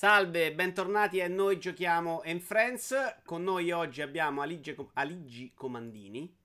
Salve, bentornati a Noi Giochiamo in Friends. Con noi oggi abbiamo Aligi Comandini.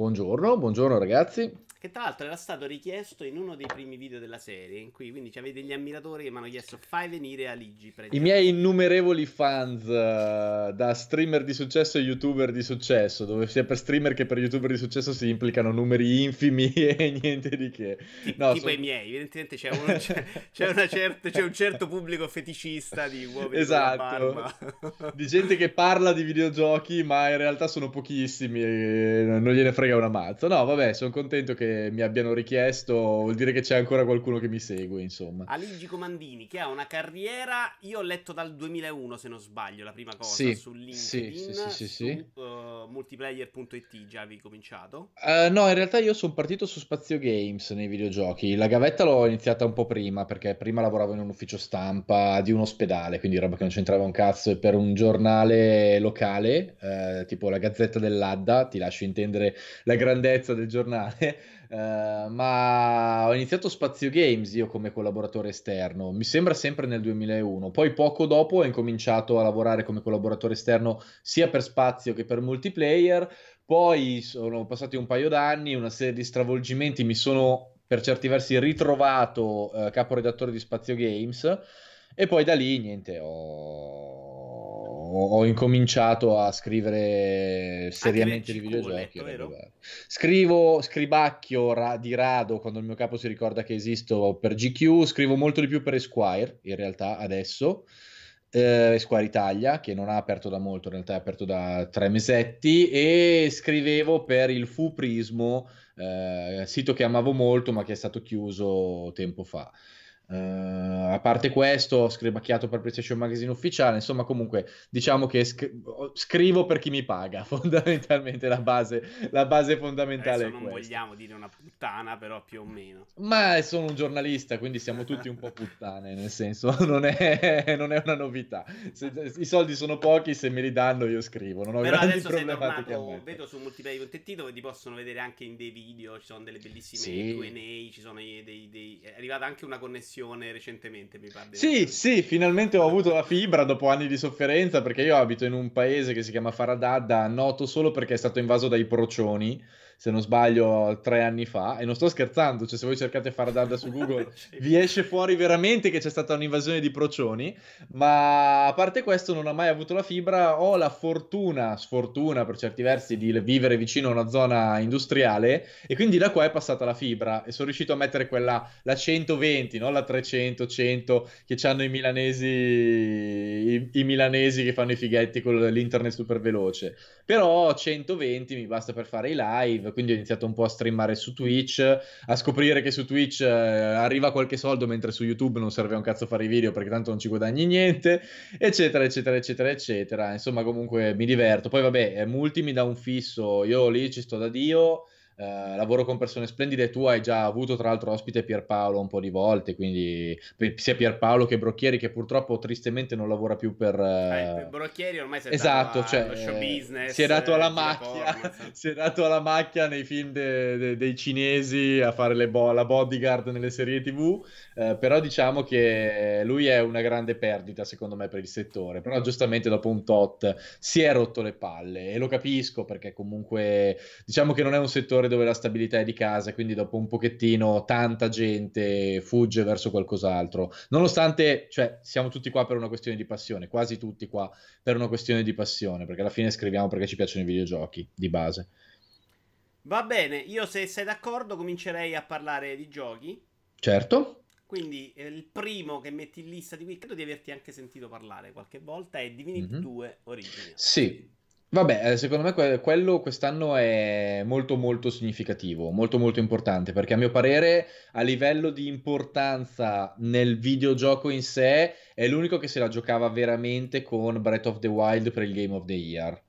Buongiorno, buongiorno ragazzi che tra l'altro era stato richiesto in uno dei primi video della serie, in cui quindi avete degli ammiratori che mi hanno chiesto fai venire Aligi. I miei innumerevoli fans uh, da streamer di successo e youtuber di successo, dove sia per streamer che per youtuber di successo si implicano numeri infimi e niente di che. No, tipo sono... i miei, evidentemente c'è, uno, c'è, c'è, certa, c'è, un certo pubblico feticista di uomini esatto. di gente che parla di videogiochi ma in realtà sono pochissimi e non gliene frega una mazza. No, vabbè, sono contento che mi abbiano richiesto, vuol dire che c'è ancora qualcuno che mi segue, insomma. Aligi Comandini, che ha una carriera, io ho letto dal 2001 se non sbaglio, la prima cosa, sì, su LinkedIn, sì, sì, sì, sì, su uh, multiplayer.it già avevi cominciato? Uh, no, in realtà io sono partito su Spazio Games nei videogiochi, la gavetta l'ho iniziata un po' prima, perché prima lavoravo in un ufficio stampa di un ospedale, quindi roba che non c'entrava un cazzo, e per un giornale locale, eh, tipo la Gazzetta dell'Adda, ti lascio intendere la grandezza del giornale, Uh, ma ho iniziato Spazio Games io come collaboratore esterno, mi sembra sempre nel 2001. Poi poco dopo ho incominciato a lavorare come collaboratore esterno sia per Spazio che per multiplayer. Poi sono passati un paio d'anni, una serie di stravolgimenti, mi sono per certi versi ritrovato uh, caporedattore di Spazio Games e poi da lì niente, ho ho, incominciato a scrivere seriamente di videogiochi. Letto, Scrivo scribacchio ra- di rado quando il mio capo si ricorda che esisto per GQ, scrivo molto di più per Esquire in realtà adesso. Eh, Esquire Italia che non ha aperto da molto, in realtà è aperto da tre mesetti e scrivevo per il Fu Prismo, eh, sito che amavo molto ma che è stato chiuso tempo fa. Uh, a parte questo, ho scribacchiato per PlayStation Magazine ufficiale. Insomma, comunque, diciamo che sc- scrivo per chi mi paga. Fondamentalmente, la base, la base fondamentale Adesso non vogliamo dire una puttana, però più o meno. Ma sono un giornalista, quindi siamo tutti un po' puttane. Nel senso, non è, non è una novità. Se, I soldi sono pochi, se me li danno, io scrivo. Non ho però grandi problematiche. Tornato, vedo su multiplayer.it dove ti possono vedere anche in dei video. Ci sono delle bellissime sì. QA. Ci sono dei, dei... È arrivata anche una connessione connessione recentemente, mi pare. Sì, sì, finalmente ho avuto la fibra dopo anni di sofferenza perché io abito in un paese che si chiama Faradadda, noto solo perché è stato invaso dai procioni se non sbaglio, tre anni fa. E non sto scherzando, cioè se voi cercate Faradadda su Google vi esce fuori veramente che c'è stata un'invasione di procioni. Ma a parte questo non ho mai avuto la fibra, ho la fortuna, sfortuna per certi versi, di vivere vicino a una zona industriale e quindi da qua è passata la fibra e sono riuscito a mettere quella, la 120, no? la 300, 100 che hanno i milanesi, i, milanesi che fanno i fighetti con l'internet super veloce. Però 120 mi basta per fare i live quindi ho iniziato un po' a streamare su Twitch, a scoprire che su Twitch eh, arriva qualche soldo mentre su YouTube non serve un cazzo fare i video perché tanto non ci guadagni niente, eccetera, eccetera, eccetera, eccetera. Insomma, comunque mi diverto. Poi vabbè, Multi mi dà un fisso, io lì ci sto da Dio eh, lavoro con persone splendide. Tu hai già avuto, tra l'altro, ospite Pierpaolo un po' di volte, quindi sia Pierpaolo che Brocchieri, che purtroppo tristemente non lavora più per. Eh... Eh, Brocchieri ormai si è esatto, cioè, show business. Si è dato alla macchia, si è dato alla macchia nei film de- de- dei cinesi a fare bo- la bodyguard nelle serie TV. Eh, però diciamo che lui è una grande perdita, secondo me, per il settore. Però giustamente dopo un tot si è rotto le palle e lo capisco perché comunque diciamo che non è un settore dove la stabilità è di casa, quindi dopo un pochettino tanta gente fugge verso qualcos'altro. Nonostante, cioè, siamo tutti qua per una questione di passione, quasi tutti qua per una questione di passione, perché alla fine scriviamo perché ci piacciono i videogiochi, di base. Va bene, io se sei d'accordo comincerei a parlare di giochi. Certo. Quindi eh, il primo che metti in lista di qui, credo di averti anche sentito parlare qualche volta, è Divinity mm-hmm. 2 Origins. Sì, Vabbè, eh, secondo me que- quello quest'anno è molto molto significativo, molto molto importante, perché a mio parere a livello di importanza nel videogioco in sé è l'unico che se la giocava veramente con Breath of the Wild per il Game of the Year.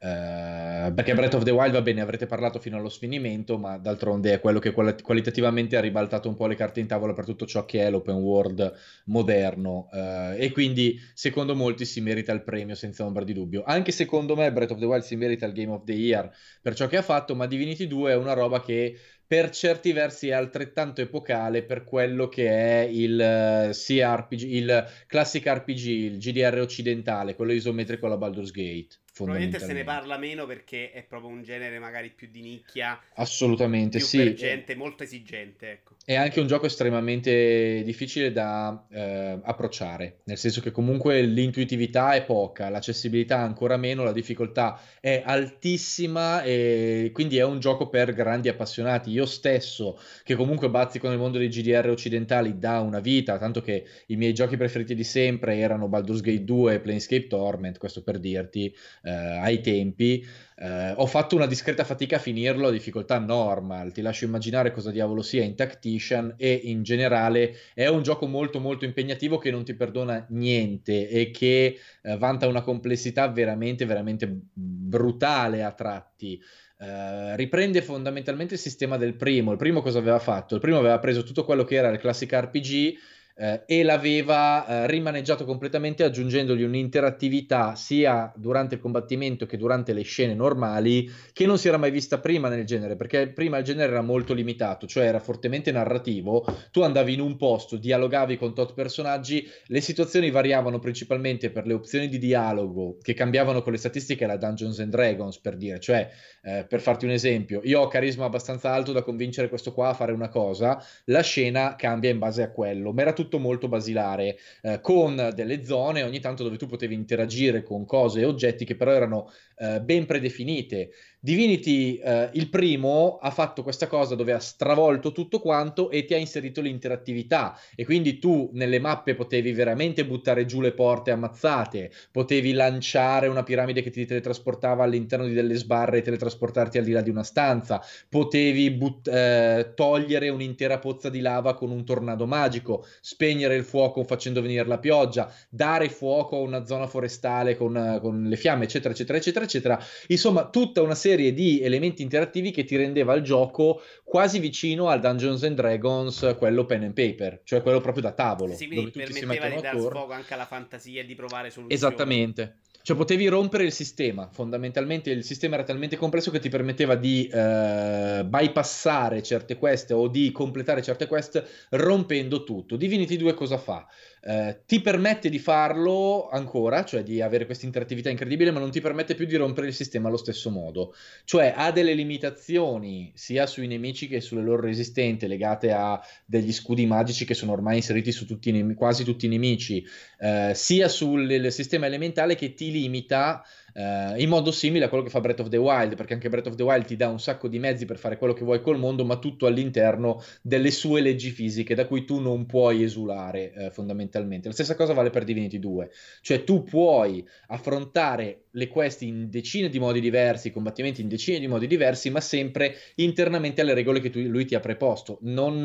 Uh, perché Breath of the Wild va bene, avrete parlato fino allo sfinimento, ma d'altronde è quello che quali- qualitativamente ha ribaltato un po' le carte in tavola per tutto ciò che è l'open world moderno. Uh, e quindi, secondo molti, si merita il premio senza ombra di dubbio. Anche secondo me, Breath of the Wild si merita il Game of the Year per ciò che ha fatto, ma Divinity 2 è una roba che per certi versi è altrettanto epocale per quello che è il CRPG, il classic RPG, il GDR occidentale, quello isometrico alla Baldur's Gate. Probabilmente se ne parla meno perché è proprio un genere magari più di nicchia. Assolutamente più sì. Per gente molto esigente, ecco. È anche un gioco estremamente difficile da eh, approcciare, nel senso che comunque l'intuitività è poca, l'accessibilità ancora meno, la difficoltà è altissima e quindi è un gioco per grandi appassionati. Io stesso, che comunque bazzico nel mondo dei GDR occidentali da una vita, tanto che i miei giochi preferiti di sempre erano Baldur's Gate 2 e Planescape Torment, questo per dirti, eh, ai tempi, eh, ho fatto una discreta fatica a finirlo difficoltà normal, ti lascio immaginare cosa diavolo sia in Tactician e in generale è un gioco molto molto impegnativo che non ti perdona niente e che eh, vanta una complessità veramente veramente brutale a tratti. Uh, riprende fondamentalmente il sistema del primo. Il primo cosa aveva fatto? Il primo aveva preso tutto quello che era il classic RPG eh, e l'aveva eh, rimaneggiato completamente aggiungendogli un'interattività sia durante il combattimento che durante le scene normali che non si era mai vista prima nel genere perché prima il genere era molto limitato cioè era fortemente narrativo. Tu andavi in un posto dialogavi con tot personaggi le situazioni variavano principalmente per le opzioni di dialogo che cambiavano con le statistiche alla Dungeons and Dragons per dire. Cioè eh, per farti un esempio io ho carisma abbastanza alto da convincere questo qua a fare una cosa la scena cambia in base a quello. Ma era tutto tutto molto basilare, eh, con delle zone ogni tanto dove tu potevi interagire con cose e oggetti che però erano eh, ben predefinite. Divinity, eh, il primo, ha fatto questa cosa dove ha stravolto tutto quanto e ti ha inserito l'interattività. E quindi tu nelle mappe potevi veramente buttare giù le porte ammazzate, potevi lanciare una piramide che ti teletrasportava all'interno di delle sbarre e teletrasportarti al di là di una stanza, potevi but- eh, togliere un'intera pozza di lava con un tornado magico, spegnere il fuoco facendo venire la pioggia, dare fuoco a una zona forestale con, con le fiamme, eccetera, eccetera, eccetera, eccetera. Insomma, tutta una serie di elementi interattivi che ti rendeva il gioco quasi vicino al Dungeons and Dragons, quello pen and paper, cioè quello proprio da tavolo. Sì, quindi permetteva di dare sfogo anche alla fantasia e di provare soluzioni. Esattamente. Cioè potevi rompere il sistema, fondamentalmente il sistema era talmente complesso che ti permetteva di eh, bypassare certe quest o di completare certe quest rompendo tutto. Divinity 2 cosa fa? Eh, ti permette di farlo ancora, cioè di avere questa interattività incredibile, ma non ti permette più di rompere il sistema allo stesso modo. Cioè ha delle limitazioni sia sui nemici che sulle loro resistenze legate a degli scudi magici che sono ormai inseriti su tutti ne- quasi tutti i nemici, eh, sia sul sistema elementale che ti limita Uh, in modo simile a quello che fa Breath of the Wild, perché anche Breath of the Wild ti dà un sacco di mezzi per fare quello che vuoi col mondo, ma tutto all'interno delle sue leggi fisiche da cui tu non puoi esulare uh, fondamentalmente. La stessa cosa vale per Divinity 2, cioè tu puoi affrontare le quest in decine di modi diversi, i combattimenti in decine di modi diversi, ma sempre internamente alle regole che tu, lui ti ha preposto. Non,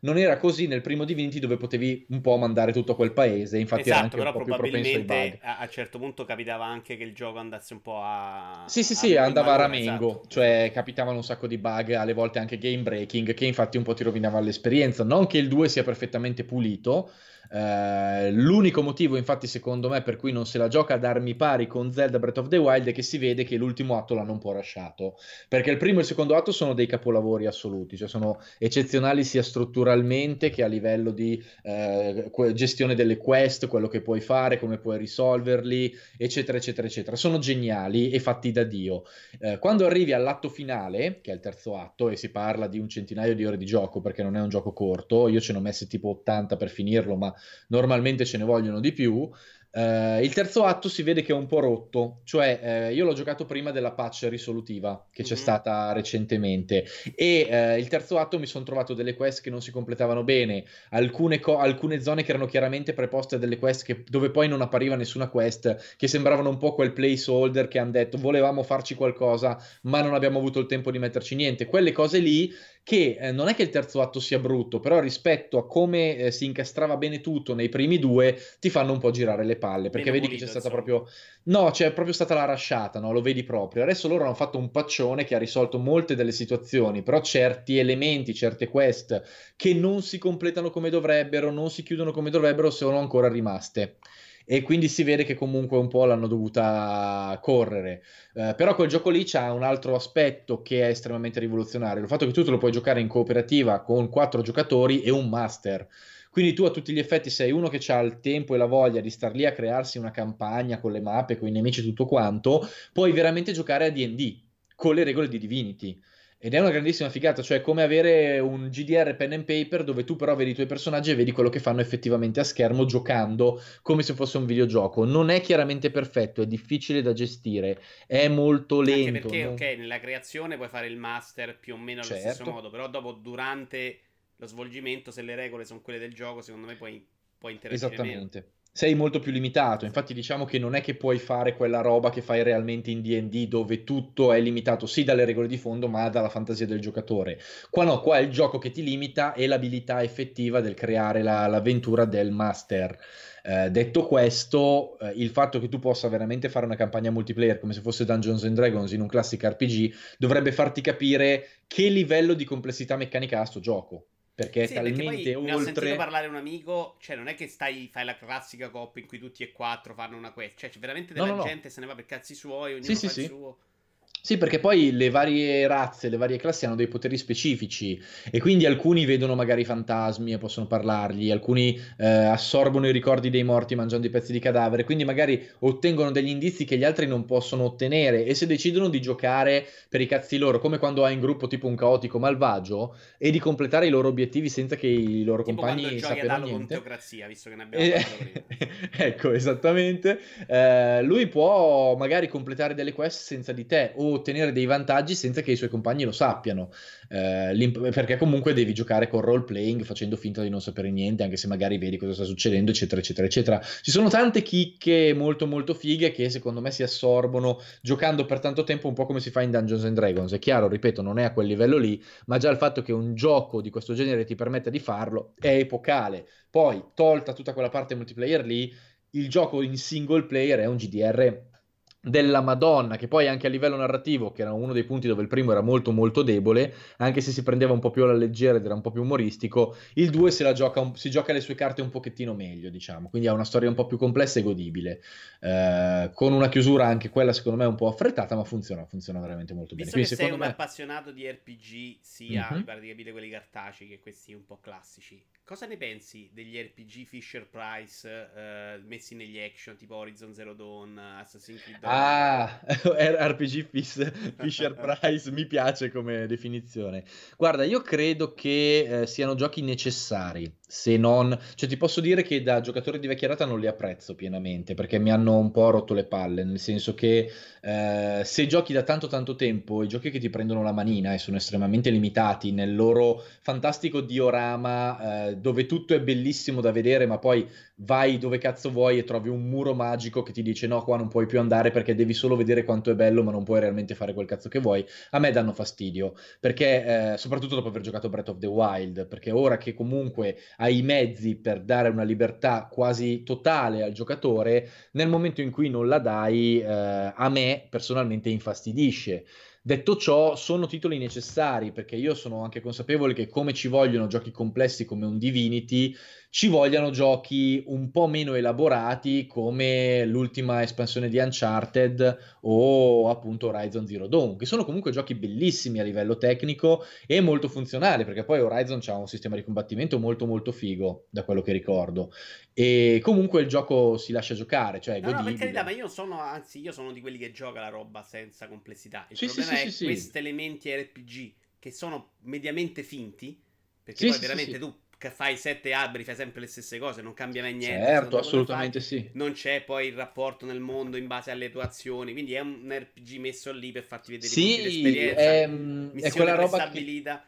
non, era così nel primo Divinity dove potevi un po' mandare tutto a quel paese, infatti esatto, era anche un po' più propenso ai bug. A, a certo punto capitava anche che il gioco andasse un po' a... Sì, sì, sì, andava a ramengo, esatto. cioè capitavano un sacco di bug, alle volte anche game breaking, che infatti un po' ti rovinava l'esperienza. Non che il 2 sia perfettamente pulito, Uh, l'unico motivo, infatti, secondo me, per cui non se la gioca ad armi pari con Zelda Breath of the Wild è che si vede che l'ultimo atto l'hanno un po' lasciato. Perché il primo e il secondo atto sono dei capolavori assoluti, cioè sono eccezionali sia strutturalmente che a livello di uh, gestione delle quest, quello che puoi fare, come puoi risolverli, eccetera, eccetera, eccetera. Sono geniali e fatti da Dio. Uh, quando arrivi all'atto finale, che è il terzo atto, e si parla di un centinaio di ore di gioco perché non è un gioco corto, io ce ne ho messe tipo 80 per finirlo, ma normalmente ce ne vogliono di più. Uh, il terzo atto si vede che è un po' rotto, cioè uh, io l'ho giocato prima della patch risolutiva che c'è mm-hmm. stata recentemente e uh, il terzo atto mi sono trovato delle quest che non si completavano bene, alcune, co- alcune zone che erano chiaramente preposte a delle quest che, dove poi non appariva nessuna quest, che sembravano un po' quel placeholder che hanno detto volevamo farci qualcosa ma non abbiamo avuto il tempo di metterci niente, quelle cose lì che eh, non è che il terzo atto sia brutto, però rispetto a come eh, si incastrava bene tutto nei primi due, ti fanno un po' girare le palle, perché Bene vedi pulito, che c'è stata insomma. proprio... No, c'è proprio stata la rasciata, no? Lo vedi proprio. Adesso loro hanno fatto un paccione che ha risolto molte delle situazioni, però certi elementi, certe quest che non si completano come dovrebbero, non si chiudono come dovrebbero, sono ancora rimaste. E quindi si vede che comunque un po' l'hanno dovuta correre. Eh, però quel gioco lì ha un altro aspetto che è estremamente rivoluzionario, il fatto che tu te lo puoi giocare in cooperativa con quattro giocatori e un master. Quindi tu a tutti gli effetti sei uno che ha il tempo e la voglia di star lì a crearsi una campagna con le mappe, con i nemici e tutto quanto, puoi veramente giocare a DD con le regole di Divinity. Ed è una grandissima figata, cioè come avere un GDR pen and paper dove tu però vedi i tuoi personaggi e vedi quello che fanno effettivamente a schermo giocando come se fosse un videogioco. Non è chiaramente perfetto, è difficile da gestire, è molto lento. Anche perché, no? ok, nella creazione puoi fare il master più o meno allo certo. stesso modo, però dopo durante lo svolgimento, se le regole sono quelle del gioco, secondo me puoi, puoi interagire Esattamente. Meno sei molto più limitato. Infatti, diciamo che non è che puoi fare quella roba che fai realmente in DD, dove tutto è limitato sì dalle regole di fondo, ma dalla fantasia del giocatore. Qua no, qua è il gioco che ti limita e l'abilità effettiva del creare la, l'avventura del master. Eh, detto questo, eh, il fatto che tu possa veramente fare una campagna multiplayer come se fosse Dungeons and Dragons in un classic RPG dovrebbe farti capire che livello di complessità meccanica ha sto gioco perché sì, è talmente perché oltre. Ne ho sentito parlare un amico, cioè non è che stai, fai la classica coppia in cui tutti e quattro fanno una quest, cioè c'è veramente della no, no, gente no. se ne va per cazzi suoi, ognuno sì, fa sì, il suo. Sì, perché poi le varie razze, le varie classi hanno dei poteri specifici e quindi alcuni vedono magari fantasmi e possono parlargli, alcuni eh, assorbono i ricordi dei morti mangiando i pezzi di cadavere, quindi magari ottengono degli indizi che gli altri non possono ottenere e se decidono di giocare per i cazzi loro, come quando hai in gruppo tipo un caotico malvagio e di completare i loro obiettivi senza che i loro tipo compagni sappiano niente. Teocrazia, visto che ne abbiamo eh, parlato ecco, esattamente. Eh, lui può magari completare delle quest senza di te o ottenere dei vantaggi senza che i suoi compagni lo sappiano, eh, perché comunque devi giocare con role playing facendo finta di non sapere niente, anche se magari vedi cosa sta succedendo, eccetera, eccetera, eccetera. Ci sono tante chicche molto, molto fighe che secondo me si assorbono giocando per tanto tempo, un po' come si fa in Dungeons and Dragons. È chiaro, ripeto, non è a quel livello lì, ma già il fatto che un gioco di questo genere ti permetta di farlo è epocale. Poi, tolta tutta quella parte multiplayer lì, il gioco in single player è un GDR della Madonna, che poi anche a livello narrativo, che era uno dei punti dove il primo era molto molto debole, anche se si prendeva un po' più alla leggera ed era un po' più umoristico, il 2 se la gioca, si gioca le sue carte un pochettino meglio, diciamo, quindi ha una storia un po' più complessa e godibile, eh, con una chiusura anche quella secondo me un po' affrettata, ma funziona, funziona veramente molto bene. Visto quindi, che sei un me... appassionato di RPG, sia, mm-hmm. capire quelli cartacei che questi un po' classici, cosa ne pensi degli RPG Fisher Price eh, messi negli action, tipo Horizon Zero Dawn, Assassin's Creed Ah, RPG Fisher Price mi piace come definizione. Guarda, io credo che eh, siano giochi necessari se non... Cioè ti posso dire che da giocatore di vecchia data non li apprezzo pienamente perché mi hanno un po' rotto le palle, nel senso che eh, se giochi da tanto tanto tempo, i giochi che ti prendono la manina e sono estremamente limitati nel loro fantastico diorama eh, dove tutto è bellissimo da vedere ma poi vai dove cazzo vuoi e trovi un muro magico che ti dice no qua non puoi più andare perché devi solo vedere quanto è bello ma non puoi realmente fare quel cazzo che vuoi, a me danno fastidio perché eh, soprattutto dopo aver giocato Breath of the Wild perché ora che comunque hai i mezzi per dare una libertà quasi totale al giocatore, nel momento in cui non la dai, eh, a me personalmente infastidisce. Detto ciò, sono titoli necessari perché io sono anche consapevole che come ci vogliono giochi complessi come un Divinity, ci vogliano giochi un po' meno elaborati come l'ultima espansione di Uncharted o appunto Horizon Zero Dawn, che sono comunque giochi bellissimi a livello tecnico e molto funzionali, perché poi Horizon ha un sistema di combattimento molto molto figo, da quello che ricordo. E comunque il gioco si lascia giocare, cioè no, no, per carità, ma io sono, anzi, io sono di quelli che gioca la roba senza complessità. Il sì, problema sì, è sì, questi elementi RPG che sono mediamente finti, perché poi veramente tu fai sette alberi, fai sempre le stesse cose, non cambia mai niente. Certo, assolutamente sì. Non c'è poi il rapporto nel mondo in base alle tue azioni, quindi è un RPG messo lì per farti vedere sì, l'esperienza. È, è quella roba che...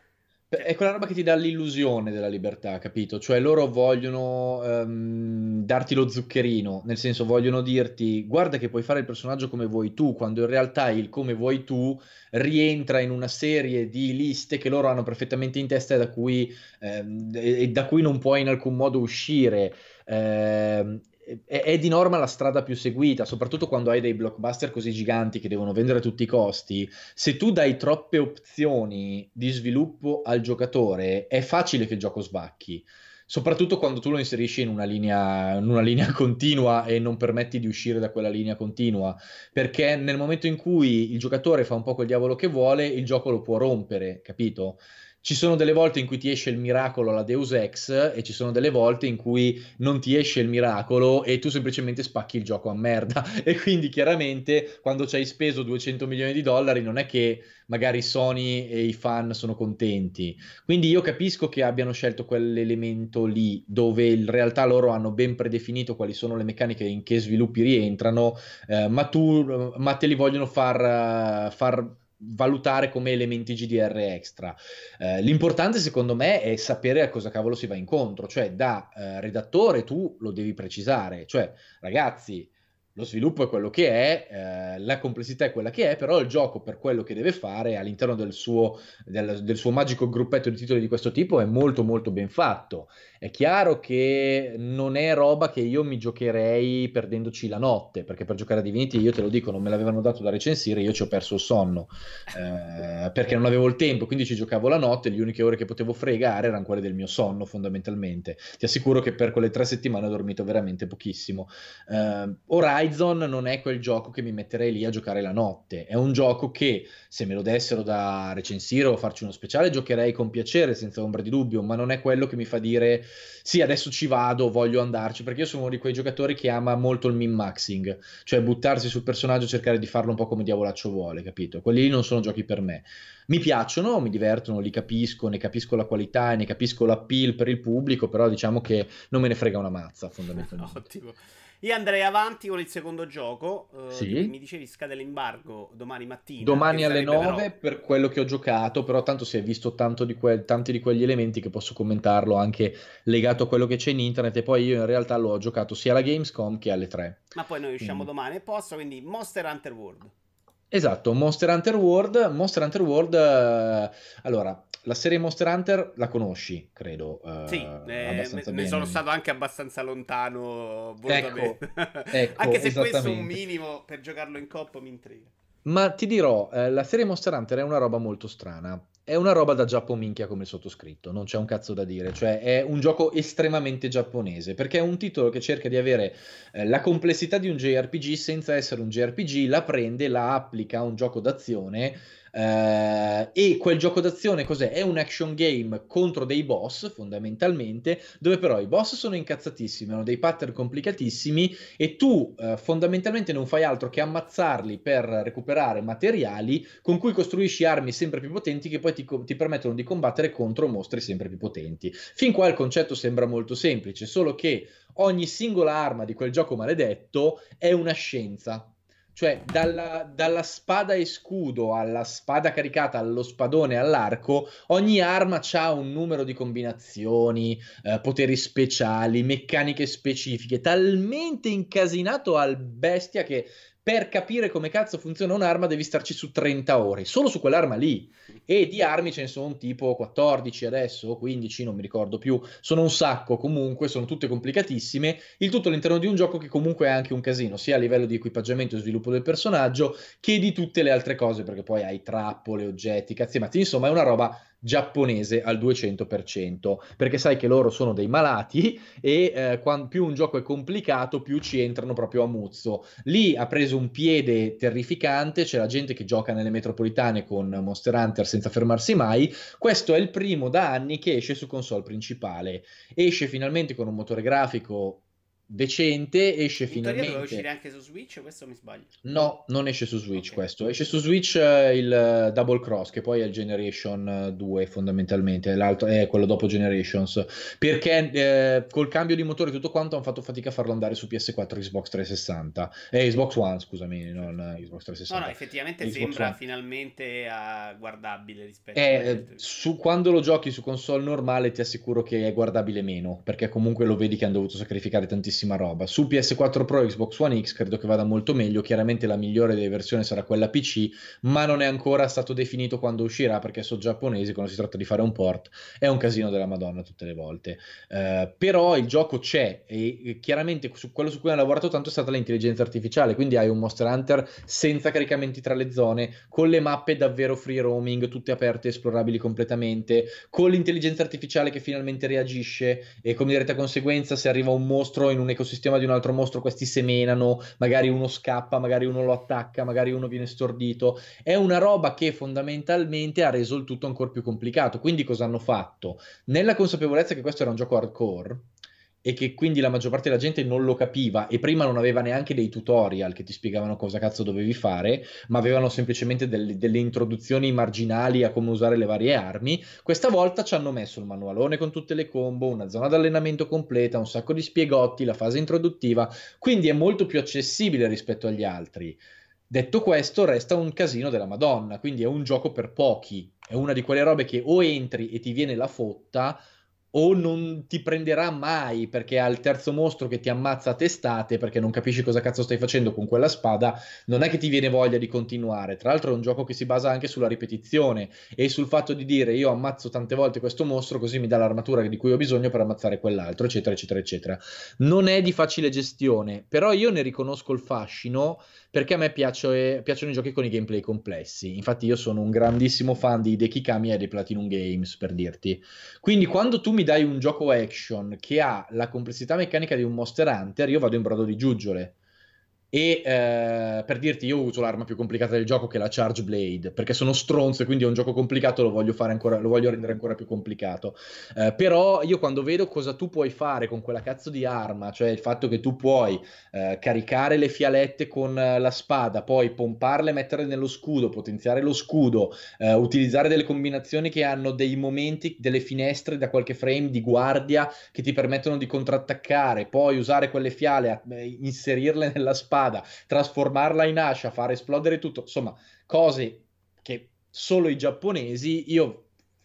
È quella roba che ti dà l'illusione della libertà, capito? Cioè loro vogliono um, darti lo zuccherino, nel senso vogliono dirti guarda che puoi fare il personaggio come vuoi tu, quando in realtà il come vuoi tu rientra in una serie di liste che loro hanno perfettamente in testa e da cui, ehm, e da cui non puoi in alcun modo uscire. Eh, è, di norma la strada più seguita, soprattutto quando hai dei blockbuster così giganti che devono vendere a tutti i costi. Se tu dai troppe opzioni di sviluppo al giocatore, è facile che il gioco sbacchi soprattutto quando tu lo inserisci in una, linea, in una linea continua e non permetti di uscire da quella linea continua, perché nel momento in cui il giocatore fa un po' quel diavolo che vuole, il gioco lo può rompere, capito? Ci sono delle volte in cui ti esce il miracolo alla Deus Ex e ci sono delle volte in cui non ti esce il miracolo e tu semplicemente spacchi il gioco a merda. E quindi chiaramente quando ci hai speso 200 milioni di dollari non è che magari Sony e i fan sono contenti. Quindi io capisco che abbiano scelto quell'elemento lì dove in realtà loro hanno ben predefinito quali sono le meccaniche in che sviluppi rientrano, eh, ma, tu, ma te li vogliono far, far valutare come elementi GDR extra. Eh, l'importante secondo me è sapere a cosa cavolo si va incontro, cioè da eh, redattore tu lo devi precisare, cioè ragazzi lo sviluppo è quello che è, eh, la complessità è quella che è, però il gioco per quello che deve fare all'interno del suo, del, del suo magico gruppetto di titoli di questo tipo è molto molto ben fatto. È chiaro che non è roba che io mi giocherei perdendoci la notte, perché per giocare a Divinity io te lo dico, non me l'avevano dato da recensire, io ci ho perso il sonno, eh, perché non avevo il tempo, quindi ci giocavo la notte, le uniche ore che potevo fregare erano quelle del mio sonno fondamentalmente. Ti assicuro che per quelle tre settimane ho dormito veramente pochissimo. Eh, ora Horizon non è quel gioco che mi metterei lì a giocare la notte, è un gioco che se me lo dessero da recensire o farci uno speciale giocherei con piacere senza ombra di dubbio, ma non è quello che mi fa dire sì adesso ci vado, voglio andarci, perché io sono uno di quei giocatori che ama molto il min-maxing, cioè buttarsi sul personaggio e cercare di farlo un po' come diavolaccio vuole, capito? Quelli lì non sono giochi per me. Mi piacciono, mi divertono, li capisco, ne capisco la qualità, ne capisco l'appeal per il pubblico, però diciamo che non me ne frega una mazza fondamentalmente. Ottimo. Io andrei avanti con il secondo gioco. Uh, sì. Mi dicevi scade l'embargo domani mattina. Domani alle 9 però... per quello che ho giocato, però tanto si è visto di que- tanti di quegli elementi che posso commentarlo anche legato a quello che c'è in internet e poi io in realtà l'ho giocato sia alla Gamescom che alle 3. Ma poi noi usciamo mm. domani e posto, quindi Monster Hunter World. Esatto, Monster Hunter World. Monster Hunter World, uh, allora, la serie Monster Hunter la conosci, credo. Uh, sì, eh, ne sono stato anche abbastanza lontano. Ecco, ecco, anche se questo è un minimo per giocarlo in coppa mi intriga. Ma ti dirò, eh, la serie Monster Hunter è una roba molto strana. È una roba da giappominchia come il sottoscritto, non c'è un cazzo da dire. Cioè, è un gioco estremamente giapponese perché è un titolo che cerca di avere eh, la complessità di un JRPG senza essere un JRPG, la prende, la applica a un gioco d'azione Uh, e quel gioco d'azione cos'è? È un action game contro dei boss fondamentalmente, dove però i boss sono incazzatissimi, hanno dei pattern complicatissimi e tu uh, fondamentalmente non fai altro che ammazzarli per recuperare materiali con cui costruisci armi sempre più potenti che poi ti, ti permettono di combattere contro mostri sempre più potenti. Fin qua il concetto sembra molto semplice, solo che ogni singola arma di quel gioco maledetto è una scienza cioè, dalla, dalla, spada e scudo alla spada caricata, allo spadone, all'arco, ogni arma ha un numero di combinazioni, eh, poteri speciali, meccaniche specifiche, talmente incasinato al bestia che per capire come cazzo funziona un'arma devi starci su 30 ore, solo su quell'arma lì. E di armi ce ne sono tipo 14 adesso, 15, non mi ricordo più. Sono un sacco comunque, sono tutte complicatissime. Il tutto all'interno di un gioco che comunque è anche un casino, sia a livello di equipaggiamento e sviluppo del personaggio, che di tutte le altre cose, perché poi hai trappole, oggetti, cazzi, ma insomma è una roba giapponese al 200%, perché sai che loro sono dei malati e eh, quando, più un gioco è complicato, più ci entrano proprio a muzzo. Lì ha preso un piede terrificante, c'è la gente che gioca nelle metropolitane con Monster Hunter senza fermarsi mai. Questo è il primo da anni che esce su console principale. Esce finalmente con un motore grafico decente, esce In finalmente. doveva uscire anche su Switch, questo mi sbaglio? No, non esce su Switch okay. questo. Esce su Switch uh, il uh, Double Cross, che poi è il Generation 2 fondamentalmente, l'altro è quello dopo Generations, perché eh, col cambio di motore e tutto quanto hanno fatto fatica a farlo andare su PS4 Xbox 360. Eh, Xbox One, scusami, non Xbox 360. No, no, effettivamente Xbox sembra One. finalmente uh, guardabile rispetto eh, a su, quando lo giochi su console normale ti assicuro che è guardabile meno, perché comunque lo vedi che hanno dovuto sacrificare tantissimo tantissima roba. Su PS4 Pro e Xbox One X credo che vada molto meglio, chiaramente la migliore delle versioni sarà quella PC, ma non è ancora stato definito quando uscirà perché sono giapponesi, quando si tratta di fare un port è un casino della Madonna tutte le volte. Uh, però il gioco c'è e, e chiaramente su quello su cui hanno lavorato tanto è stata l'intelligenza artificiale, quindi hai un Monster Hunter senza caricamenti tra le zone, con le mappe davvero free roaming, tutte aperte, esplorabili completamente, con l'intelligenza artificiale che finalmente reagisce e come diretta conseguenza se arriva un mostro in un ecosistema di un altro mostro questi semenano, magari uno scappa, magari uno lo attacca, magari uno viene stordito. È una roba che fondamentalmente ha reso il tutto ancora più complicato. Quindi cosa hanno fatto? Nella consapevolezza che questo era un gioco hardcore, e che quindi la maggior parte della gente non lo capiva e prima non aveva neanche dei tutorial che ti spiegavano cosa cazzo dovevi fare, ma avevano semplicemente delle, delle introduzioni marginali a come usare le varie armi. Questa volta ci hanno messo il manualone con tutte le combo, una zona d'allenamento completa, un sacco di spiegotti, la fase introduttiva, quindi è molto più accessibile rispetto agli altri. Detto questo, resta un casino della Madonna, quindi è un gioco per pochi, è una di quelle robe che o entri e ti viene la fotta o non ti prenderà mai perché ha il terzo mostro che ti ammazza a testate perché non capisci cosa cazzo stai facendo con quella spada, non è che ti viene voglia di continuare. Tra l'altro è un gioco che si basa anche sulla ripetizione e sul fatto di dire io ammazzo tante volte questo mostro così mi dà l'armatura di cui ho bisogno per ammazzare quell'altro, eccetera, eccetera, eccetera. Non è di facile gestione, però io ne riconosco il fascino perché a me piace, piacciono i giochi con i gameplay complessi. Infatti io sono un grandissimo fan di Deki Kami e dei Platinum Games, per dirti. Quindi quando tu mi dai un gioco action che ha la complessità meccanica di un Monster Hunter, io vado in brodo di giuggiole. E eh, per dirti, io uso l'arma più complicata del gioco che è la Charge Blade, perché sono stronzo e quindi è un gioco complicato, lo voglio, ancora, lo voglio rendere ancora più complicato. Eh, però io quando vedo cosa tu puoi fare con quella cazzo di arma, cioè il fatto che tu puoi eh, caricare le fialette con la spada, poi pomparle, metterle nello scudo, potenziare lo scudo, eh, utilizzare delle combinazioni che hanno dei momenti, delle finestre da qualche frame di guardia che ti permettono di contrattaccare, poi usare quelle fiale, eh, inserirle nella spada spada, trasformarla in ascia, far esplodere tutto, insomma, cose che solo i giapponesi, io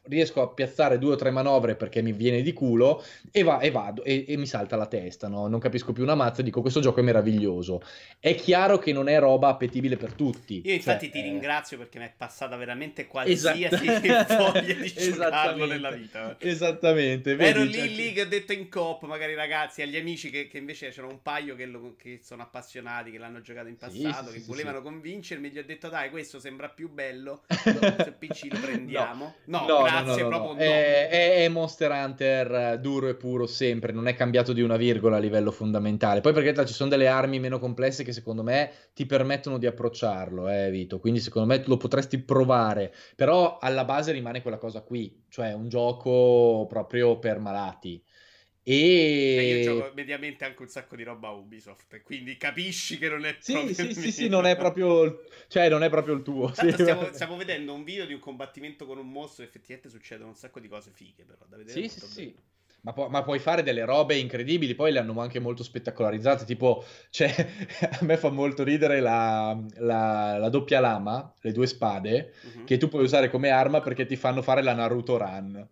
riesco a piazzare due o tre manovre perché mi viene di culo e, va, e vado e, e, mi salta la testa, no? non capisco più una mazza e dico questo gioco è meraviglioso. È chiaro che non è roba appetibile per tutti. Io infatti cioè, ti eh... ringrazio perché mi è passata veramente qualsiasi Esatt- voglia di giocarlo nella vita. Esattamente. Ero lì, cioè... lì che ho detto in coop, magari ragazzi, agli amici che, che invece c'erano un paio che, lo, che, sono appassionati, che l'hanno giocato in passato, sì, che sì, volevano sì. convincermi, gli ho detto dai questo sembra più bello, se PC lo prendiamo. No, no, no grazie grazie, no, no, proprio no. È, è, Monster Hunter eh, duro e puro sempre, non è cambiato di una virgola a livello fondamentale. Poi perché ci sono delle armi meno complesse che secondo me ti permettono di approcciarlo, eh, Vito. Quindi secondo me lo potresti provare, però alla base rimane quella cosa qui, cioè un gioco proprio per malati. E... io gioco mediamente anche un sacco di roba Ubisoft, quindi capisci che non è sì, proprio sì, sì, sì, non è proprio, cioè non è proprio il tuo. Sì. Stiamo, stiamo, vedendo un video di un combattimento con un mostro e effettivamente succedono un sacco di cose fighe, però da vedere. Sì, sì, sì. Ma, pu- ma, puoi fare delle robe incredibili, poi le hanno anche molto spettacolarizzate, tipo, cioè, a me fa molto ridere la, la, la doppia lama, le due spade, uh-huh. che tu puoi usare come arma perché ti fanno fare la Naruto Run.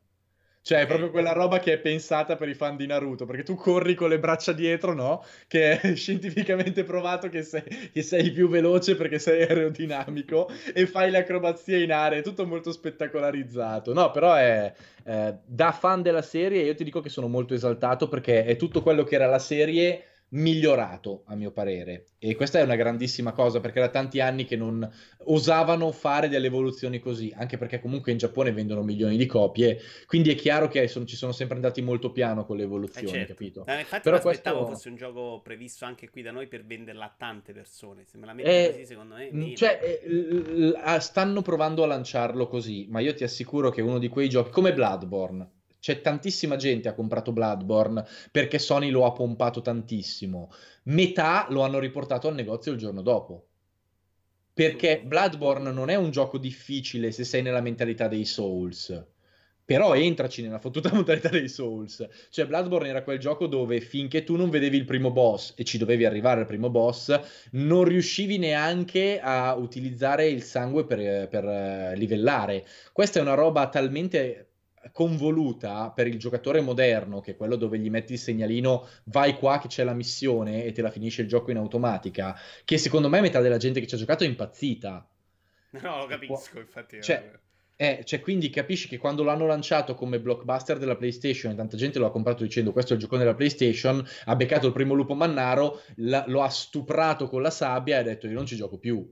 Cioè, è proprio quella roba che è pensata per i fan di Naruto, perché tu corri con le braccia dietro, no? Che è scientificamente provato che sei, che sei più veloce perché sei aerodinamico e fai le acrobazie in aria, è tutto molto spettacolarizzato. No, però è eh, da fan della serie, io ti dico che sono molto esaltato perché è tutto quello che era la serie migliorato a mio parere e questa è una grandissima cosa perché da tanti anni che non osavano fare delle evoluzioni così anche perché comunque in Giappone vendono milioni di copie quindi è chiaro che sono, ci sono sempre andati molto piano con le evoluzioni eh certo. capito? No, infatti Però aspettavo questo... fosse un gioco previsto anche qui da noi per venderla a tante persone se me la metti eh, così secondo me meno. cioè eh, stanno provando a lanciarlo così ma io ti assicuro che uno di quei giochi come Bloodborne c'è tantissima gente ha comprato Bloodborne perché Sony lo ha pompato tantissimo. Metà lo hanno riportato al negozio il giorno dopo. Perché Bloodborne non è un gioco difficile se sei nella mentalità dei Souls. Però entraci nella fottuta mentalità dei Souls. Cioè, Bloodborne era quel gioco dove finché tu non vedevi il primo boss e ci dovevi arrivare al primo boss, non riuscivi neanche a utilizzare il sangue per, per livellare. Questa è una roba talmente convoluta per il giocatore moderno, che è quello dove gli metti il segnalino vai qua che c'è la missione e te la finisce il gioco in automatica, che secondo me metà della gente che ci ha giocato è impazzita. No, lo capisco, infatti. Cioè, eh, cioè, quindi capisci che quando l'hanno lanciato come blockbuster della PlayStation e tanta gente lo ha comprato dicendo questo è il giocone della PlayStation, ha beccato il primo lupo mannaro, la, lo ha stuprato con la sabbia e ha detto io non ci gioco più.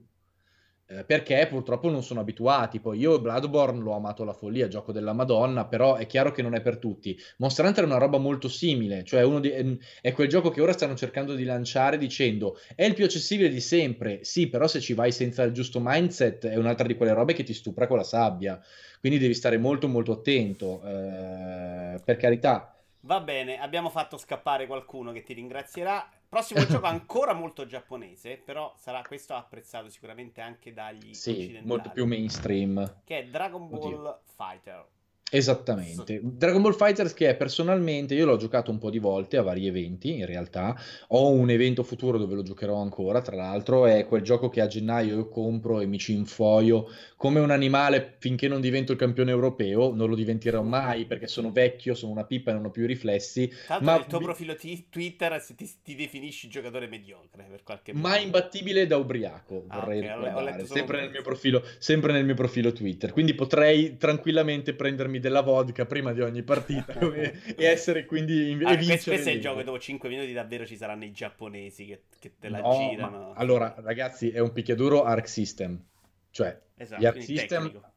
Eh, perché purtroppo non sono abituati. Poi io Bloodborne l'ho amato la follia, gioco della Madonna, però è chiaro che non è per tutti. Monster Hunter è una roba molto simile, cioè di, è quel gioco che ora stanno cercando di lanciare dicendo è il più accessibile di sempre, sì, però se ci vai senza il giusto mindset è un'altra di quelle robe che ti stupra con la sabbia, quindi devi stare molto molto attento, eh, per carità. Va bene, abbiamo fatto scappare qualcuno che ti ringrazierà. Prossimo gioco ancora molto giapponese, però sarà questo apprezzato sicuramente anche dagli sì, molto più mainstream. Che è Dragon Ball Oddio. Fighter. Esattamente. Dragon Ball Fighters che è personalmente, io l'ho giocato un po' di volte a vari eventi, in realtà. Ho un evento futuro dove lo giocherò ancora, tra l'altro, è quel gioco che a gennaio io compro e mi ci infoio come un animale finché non divento il campione europeo, non lo diventerò mai perché sono vecchio, sono una pippa e non ho più i riflessi. Tanto ma nel tuo profilo t- Twitter ti, ti, definisci giocatore mediocre per qualche modo. Ma imbattibile da ubriaco, ah, vorrei okay, ricordare, sempre nel, profilo, sempre nel mio profilo Twitter. Quindi potrei tranquillamente prendermi della vodka prima di ogni partita e, e, essere quindi in, ah, e vincere. Questo è il gioco dopo 5 minuti davvero ci saranno i giapponesi che, che te la no, girano. allora, ragazzi, è un picchiaduro Arc System. Cioè, esatto, gli Arc System... Tecnico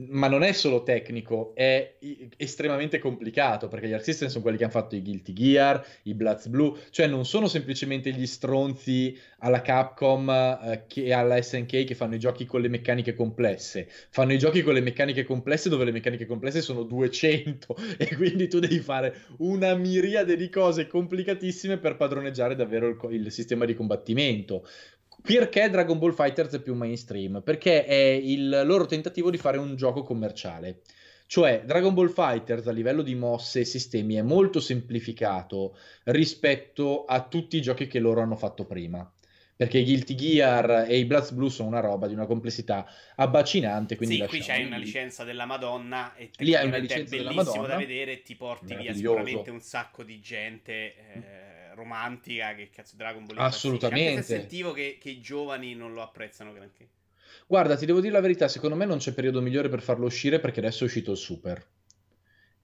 ma non è solo tecnico, è estremamente complicato perché gli Arc System sono quelli che hanno fatto i Guilty Gear, i Bloods Blue, cioè non sono semplicemente gli stronzi alla Capcom eh, e alla SNK che fanno i giochi con le meccaniche complesse, fanno i giochi con le meccaniche complesse dove le meccaniche complesse sono 200 e quindi tu devi fare una miriade di cose complicatissime per padroneggiare davvero il, il sistema di combattimento. Perché Dragon Ball Fighters è più mainstream? Perché è il loro tentativo di fare un gioco commerciale. Cioè, Dragon Ball Fighters a livello di mosse e sistemi è molto semplificato rispetto a tutti i giochi che loro hanno fatto prima. Perché i Guilty Gear e i Bloods Blue sono una roba di una complessità abbacinante. Quindi sì, qui c'hai una licenza della Madonna e lì hai una licenza è bellissimo da vedere e ti porti via sicuramente un sacco di gente. Eh romantica che cazzo Dragon Ball Assolutamente. Anche se sentivo che, che i giovani non lo apprezzano granché. Guarda, ti devo dire la verità, secondo me non c'è periodo migliore per farlo uscire perché adesso è uscito il Super.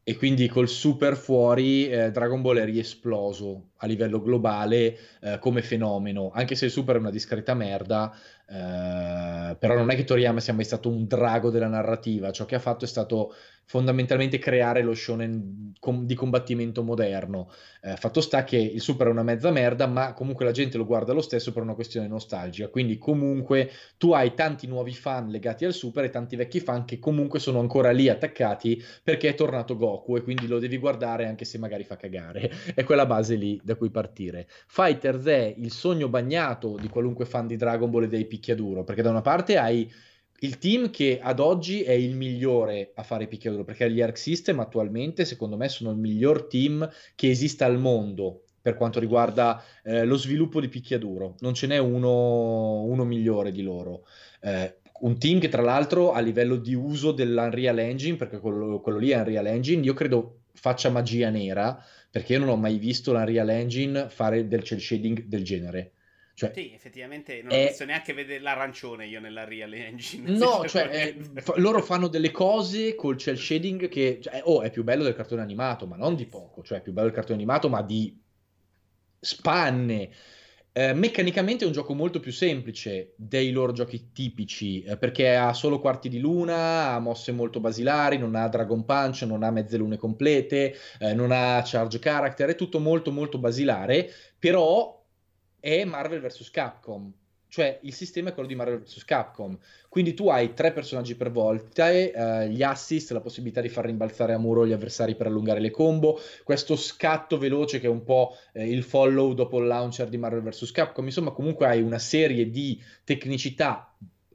E quindi col Super fuori eh, Dragon Ball è riesploso a livello globale eh, come fenomeno, anche se il Super è una discreta merda, eh, però non è che Toriyama sia mai stato un drago della narrativa, ciò che ha fatto è stato fondamentalmente creare lo shonen com- di combattimento moderno. Eh, fatto sta che il Super è una mezza merda, ma comunque la gente lo guarda lo stesso per una questione nostalgica, quindi comunque tu hai tanti nuovi fan legati al Super e tanti vecchi fan che comunque sono ancora lì attaccati perché è tornato Goku e quindi lo devi guardare anche se magari fa cagare. è quella base lì da cui partire. Fighters è il sogno bagnato di qualunque fan di Dragon Ball e dei picchiaduro, perché da una parte hai il team che ad oggi è il migliore a fare picchiaduro, perché gli Arc System attualmente, secondo me, sono il miglior team che esista al mondo per quanto riguarda eh, lo sviluppo di picchiaduro. Non ce n'è uno, uno migliore di loro. Eh, un team che tra l'altro a livello di uso dell'Unreal Engine, perché quello, quello lì è Unreal Engine, io credo faccia magia nera, perché io non ho mai visto l'Unreal Engine fare del cel shading del genere. Cioè, sì, effettivamente non è... ho visto neanche vedere l'arancione io nella Real Engine. No, cioè, eh, fa- loro fanno delle cose col cel shading che cioè, oh, è più bello del cartone animato, ma non di poco, cioè è più bello del cartone animato, ma di spanne. Eh, meccanicamente è un gioco molto più semplice dei loro giochi tipici, eh, perché ha solo quarti di luna, ha mosse molto basilari, non ha Dragon Punch, non ha mezze lune complete, eh, non ha charge character, è tutto molto molto basilare, però è Marvel vs. Capcom. Cioè il sistema è quello di Marvel vs. Capcom. Quindi tu hai tre personaggi per volta, e, uh, gli assist, la possibilità di far rimbalzare a muro gli avversari per allungare le combo, questo scatto veloce che è un po' eh, il follow dopo il launcher di Marvel vs. Capcom. Insomma, comunque hai una serie di tecnicità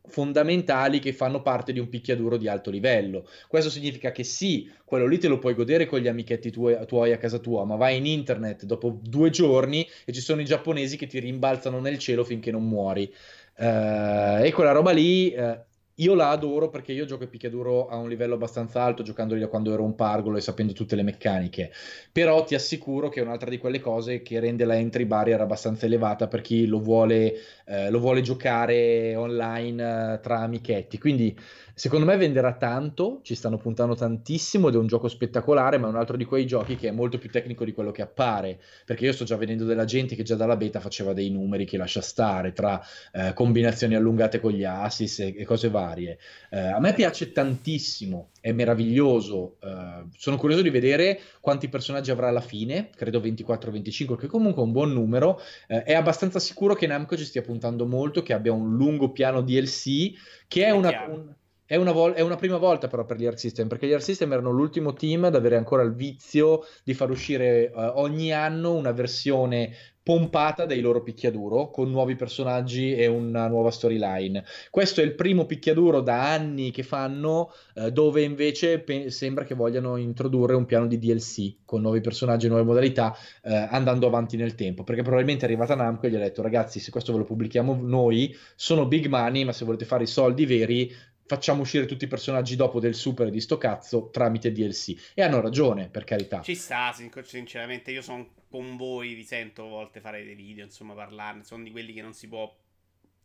fondamentali che fanno parte di un picchiaduro di alto livello. Questo significa che sì, quello lì te lo puoi godere con gli amichetti tuoi, tuoi a casa tua, ma vai in internet dopo due giorni e ci sono i giapponesi che ti rimbalzano nel cielo finché non muori. Uh, e quella roba lì, uh, io la adoro perché io gioco picchiaduro a un livello abbastanza alto, giocandoli da quando ero un pargolo e sapendo tutte le meccaniche. Però ti assicuro che è un'altra di quelle cose che rende la entry barrier abbastanza elevata per chi lo vuole, eh, lo vuole giocare online eh, tra amichetti. Quindi Secondo me venderà tanto, ci stanno puntando tantissimo ed è un gioco spettacolare, ma è un altro di quei giochi che è molto più tecnico di quello che appare, perché io sto già vedendo della gente che già dalla beta faceva dei numeri che lascia stare, tra eh, combinazioni allungate con gli assist e, e cose varie. Eh, a me piace tantissimo, è meraviglioso, eh, sono curioso di vedere quanti personaggi avrà alla fine, credo 24-25, che comunque è un buon numero, eh, è abbastanza sicuro che Namco ci stia puntando molto, che abbia un lungo piano DLC, che è una... Un, è una, vol- è una, prima volta però per gli Arc System, perché gli Arc System erano l'ultimo team ad avere ancora il vizio di far uscire uh, ogni anno una versione pompata dei loro picchiaduro con nuovi personaggi e una nuova storyline. Questo è il primo picchiaduro da anni che fanno uh, dove invece pe- sembra che vogliano introdurre un piano di DLC con nuovi personaggi e nuove modalità uh, andando avanti nel tempo, perché probabilmente è arrivata Namco e gli ha detto ragazzi se questo ve lo pubblichiamo noi sono big money, ma se volete fare i soldi veri facciamo uscire tutti i personaggi dopo del super di sto cazzo tramite DLC. E hanno ragione, per carità. Ci sta, sinceramente, io sono con voi, vi sento a volte fare dei video, insomma, parlarne. Sono di quelli che non si può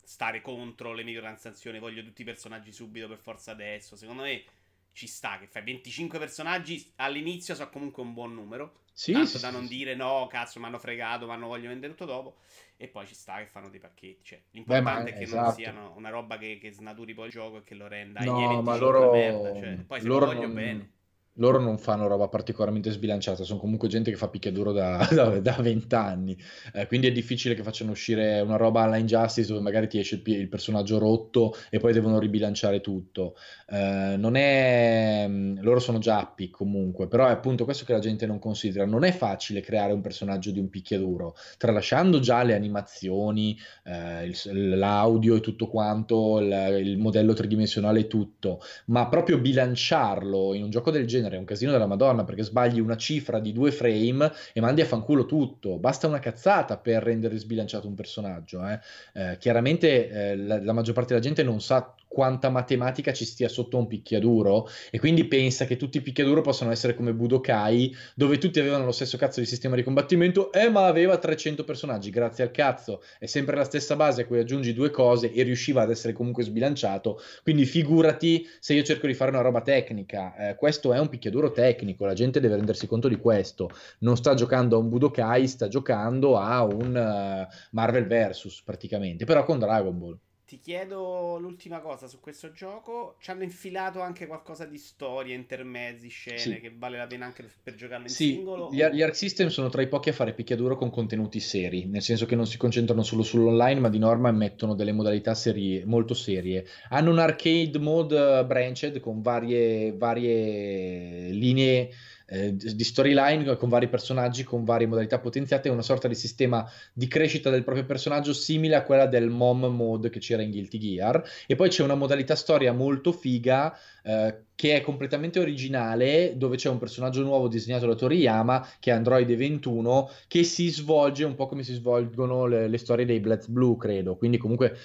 stare contro le microtransazioni, voglio tutti i personaggi subito per forza adesso. Secondo me ci sta che fai 25 personaggi all'inizio, so comunque un buon numero. Sì, tanto sì, da non dire no, cazzo, mi hanno fregato, ma non voglio vendere tutto dopo. E poi ci sta che fanno dei pacchetti. Cioè, l'importante Beh, è che esatto. non siano una roba che, che, snaturi poi il gioco e che lo renda no, ma loro, merda. Cioè, poi se loro lo voglio non... bene loro non fanno roba particolarmente sbilanciata, sono comunque gente che fa picchiaduro da, da, 20 anni, eh, quindi è difficile che facciano uscire una roba alla Injustice dove magari ti esce il, il personaggio rotto e poi devono ribilanciare tutto. Eh, non è... Mm, loro sono giappi comunque, però è appunto questo che la gente non considera. Non è facile creare un personaggio di un picchiaduro, tralasciando già le animazioni, eh, il, l'audio e tutto quanto, il, il modello tridimensionale e tutto, ma proprio bilanciarlo in un gioco del genere genere è un casino della Madonna perché sbagli una cifra di due frame e mandi a fanculo tutto. Basta una cazzata per rendere sbilanciato un personaggio. Eh. Eh, chiaramente eh, la, la maggior parte della gente non sa quanta matematica ci stia sotto un picchiaduro e quindi pensa che tutti i picchiaduro possano essere come Budokai dove tutti avevano lo stesso cazzo di sistema di combattimento eh ma aveva 300 personaggi grazie al cazzo. È sempre la stessa base a cui aggiungi due cose e riusciva ad essere comunque sbilanciato. Quindi figurati se io cerco di fare una roba tecnica. Eh, questo è un picchiaduro tecnico la gente deve rendersi conto di questo. Non sta giocando a un Budokai sta giocando a un uh, Marvel vs praticamente però con Dragon Ball ti chiedo l'ultima cosa su questo gioco. Ci hanno infilato anche qualcosa di storia, intermezzi, scene sì. che vale la pena anche per giocarlo in sì, singolo? Gli, gli Arc System sono tra i pochi a fare picchiaduro con contenuti seri, nel senso che non si concentrano solo sull'online, ma di norma mettono delle modalità serie, molto serie. Hanno un arcade mode branched con varie, varie linee eh, di storyline con vari personaggi, con varie modalità potenziate, una sorta di sistema di crescita del proprio personaggio simile a quella del mom mode che c'era in Guilty Gear. E poi c'è una modalità storia molto figa eh, che è completamente originale, dove c'è un personaggio nuovo disegnato da Toriyama, che è Android 21, che si svolge un po' come si svolgono le, le storie dei Blitz Blue, credo. Quindi comunque,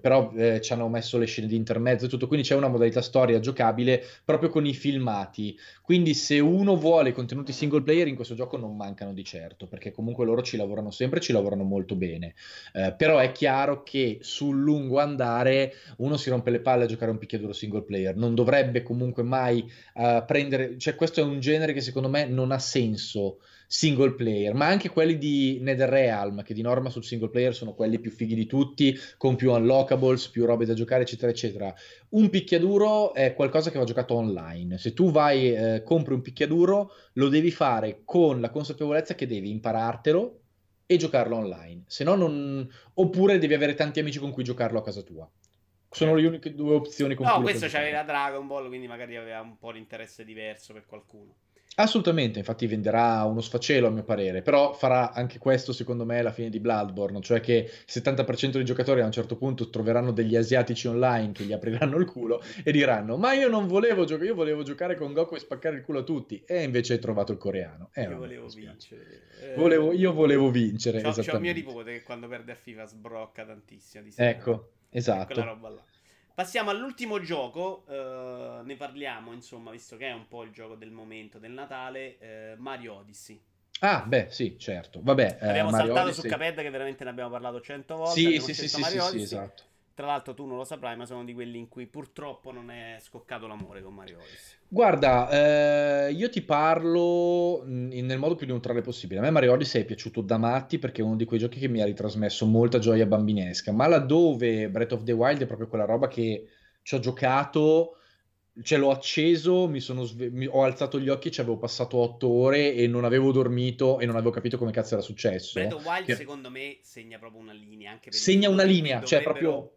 però eh, ci hanno messo le scene di intermezzo e tutto, quindi c'è una modalità storia giocabile proprio con i filmati. Quindi se uno vuole contenuti single player in questo gioco non mancano di certo, perché comunque loro ci lavorano sempre, ci lavorano molto bene. Eh, però è chiaro che sul lungo andare uno si rompe le palle a giocare un picchiaduro single player, non dovrebbe dovrebbe comunque mai uh, prendere, cioè questo è un genere che secondo me non ha senso single player, ma anche quelli di NetherRealm, che di norma sul single player sono quelli più fighi di tutti, con più unlockables, più robe da giocare, eccetera, eccetera. Un picchiaduro è qualcosa che va giocato online. Se tu vai, eh, compri un picchiaduro, lo devi fare con la consapevolezza che devi imparartelo e giocarlo online. Se no, non... oppure devi avere tanti amici con cui giocarlo a casa tua. Sono le uniche due opzioni con No, questo c'aveva Dragon Ball, quindi magari aveva un po' di interesse diverso per qualcuno. Assolutamente, infatti venderà uno sfacelo a mio parere, però farà anche questo secondo me la fine di Bloodborne, cioè che il 70% dei giocatori a un certo punto troveranno degli asiatici online che gli apriranno il culo e diranno ma io non volevo giocare, io volevo giocare con Goku e spaccare il culo a tutti e invece hai trovato il coreano. Eh, io volevo vincere. Volevo, io volevo vincere, c'ho, c'ho mio nipote che quando perde a FIFA sbrocca tantissimo. Ecco, Esatto. Roba là. Passiamo all'ultimo gioco, uh, ne parliamo insomma, visto che è un po' il gioco del momento del Natale, uh, Mario Odyssey. Ah, beh, sì, certo. Vabbè, abbiamo Mario saltato Odyssey... su Caped che veramente ne abbiamo parlato cento volte. Sì, sì, sì, sì, sì, sì, esatto. Tra l'altro tu non lo saprai, ma sono di quelli in cui purtroppo non è scoccato l'amore con Mario Odyssey. Guarda, eh, io ti parlo nel modo più neutrale possibile. A me Mario Odyssey è piaciuto da matti perché è uno di quei giochi che mi ha ritrasmesso molta gioia bambinesca, ma laddove Breath of the Wild è proprio quella roba che ci ho giocato, ce l'ho acceso, mi sono sve- mi- ho alzato gli occhi, ci avevo passato otto ore e non avevo dormito e non avevo capito come cazzo era successo. Breath of the Wild che... secondo me segna proprio una linea. Anche segna una linea, cioè proprio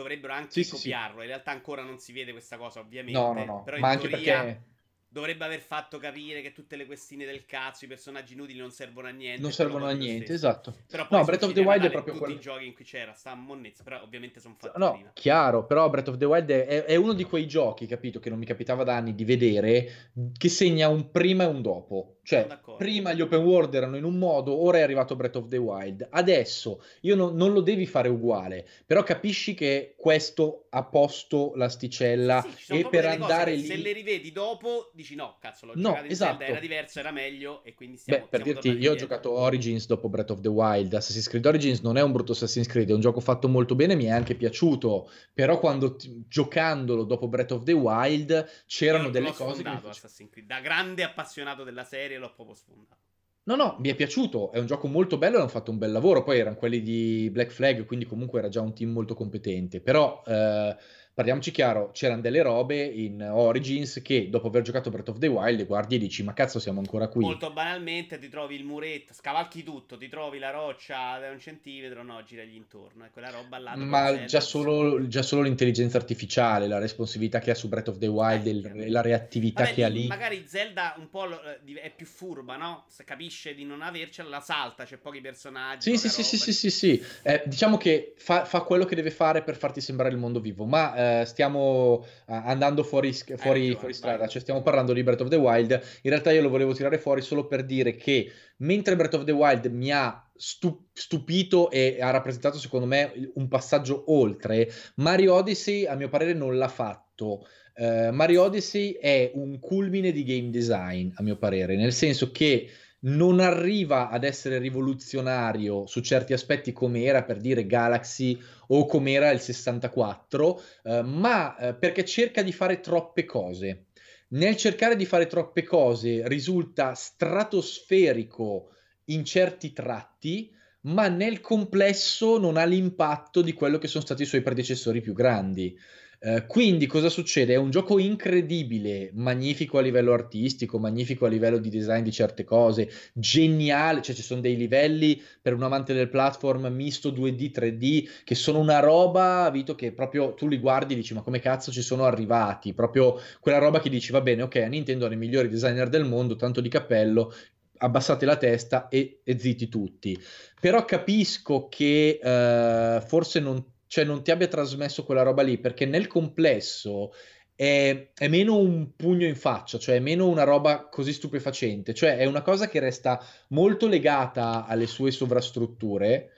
dovrebbero anche sì, copiarlo. Sì. In realtà ancora non si vede questa cosa, ovviamente. No, no, no. Però Ma anche teoria... perché dovrebbe aver fatto capire che tutte le questine del cazzo, i personaggi inutili non servono a niente. Non servono a niente, esatto. Però no, Breath of the Wild è proprio tutti quello... i giochi in cui c'era, sta monnezza, però ovviamente sono fatti No, prima. chiaro, però Breath of the Wild è, è, uno di quei giochi, capito, che non mi capitava da anni di vedere, che segna un prima e un dopo. Cioè, prima gli open world erano in un modo, ora è arrivato Breath of the Wild. Adesso, io no, non lo devi fare uguale, però capisci che questo ha posto l'asticella sì, e per andare lì... Se le rivedi dopo, dici no, cazzo, l'ho no, giocato in esatto. Zelda, era diverso, era meglio e quindi stiamo, Beh, per dirti, io ho giocato Origins dopo Breath of the Wild. Assassin's Creed Origins non è un brutto Assassin's Creed, è un gioco fatto molto bene, mi è anche piaciuto, però quando t- giocandolo dopo Breath of the Wild c'erano delle cose che... Assassin's Creed. Da grande appassionato della serie l'ho proprio sfondato. No, no, mi è piaciuto, è un gioco molto bello hanno fatto un bel lavoro, poi erano quelli di Black Flag, quindi comunque era già un team molto competente, però eh, parliamoci chiaro, c'erano delle robe in Origins che dopo aver giocato Breath of the Wild guardi e dici ma cazzo siamo ancora qui. Molto banalmente ti trovi il muretto, scavalchi tutto, ti trovi la roccia da un centimetro, no, giragli intorno, è quella roba là. Ma già solo, già solo, l'intelligenza artificiale, la responsività che ha su Breath of the Wild eh, e la reattività vabbè, che ha lì. Magari Zelda un po' eh, è più furba, no? Se capisce di non avercela, la salta, c'è pochi personaggi. Sì, sì, sì, sì, sì, sì, sì, eh, diciamo che fa, fa, quello che deve fare per farti sembrare il mondo vivo, ma eh, stiamo andando fuori, fuori, fuori strada, cioè stiamo parlando di Breath of the Wild. In realtà io lo volevo tirare fuori solo per dire che mentre Breath of the Wild mi ha stupito e ha rappresentato secondo me un passaggio oltre, Mario Odyssey a mio parere non l'ha fatto. Uh, Mario Odyssey è un culmine di game design, a mio parere, nel senso che non arriva ad essere rivoluzionario su certi aspetti come era per dire Galaxy o come era il 64, eh, ma eh, perché cerca di fare troppe cose. Nel cercare di fare troppe cose risulta stratosferico in certi tratti, ma nel complesso non ha l'impatto di quello che sono stati i suoi predecessori più grandi. Eh, quindi cosa succede? È un gioco incredibile, magnifico a livello artistico, magnifico a livello di design di certe cose, geniale, cioè ci sono dei livelli per un amante del platform misto 2D, 3D, che sono una roba, Vito, che proprio tu li guardi e dici ma come cazzo ci sono arrivati? Proprio quella roba che dici va bene, ok, Nintendo hanno i migliori designer del mondo, tanto di cappello, abbassate la testa e, e zitti tutti. Però capisco che uh, forse non cioè non ti abbia trasmesso quella roba lì, perché nel complesso è, è, meno un pugno in faccia, cioè è meno una roba così stupefacente, cioè è una cosa che resta molto legata alle sue sovrastrutture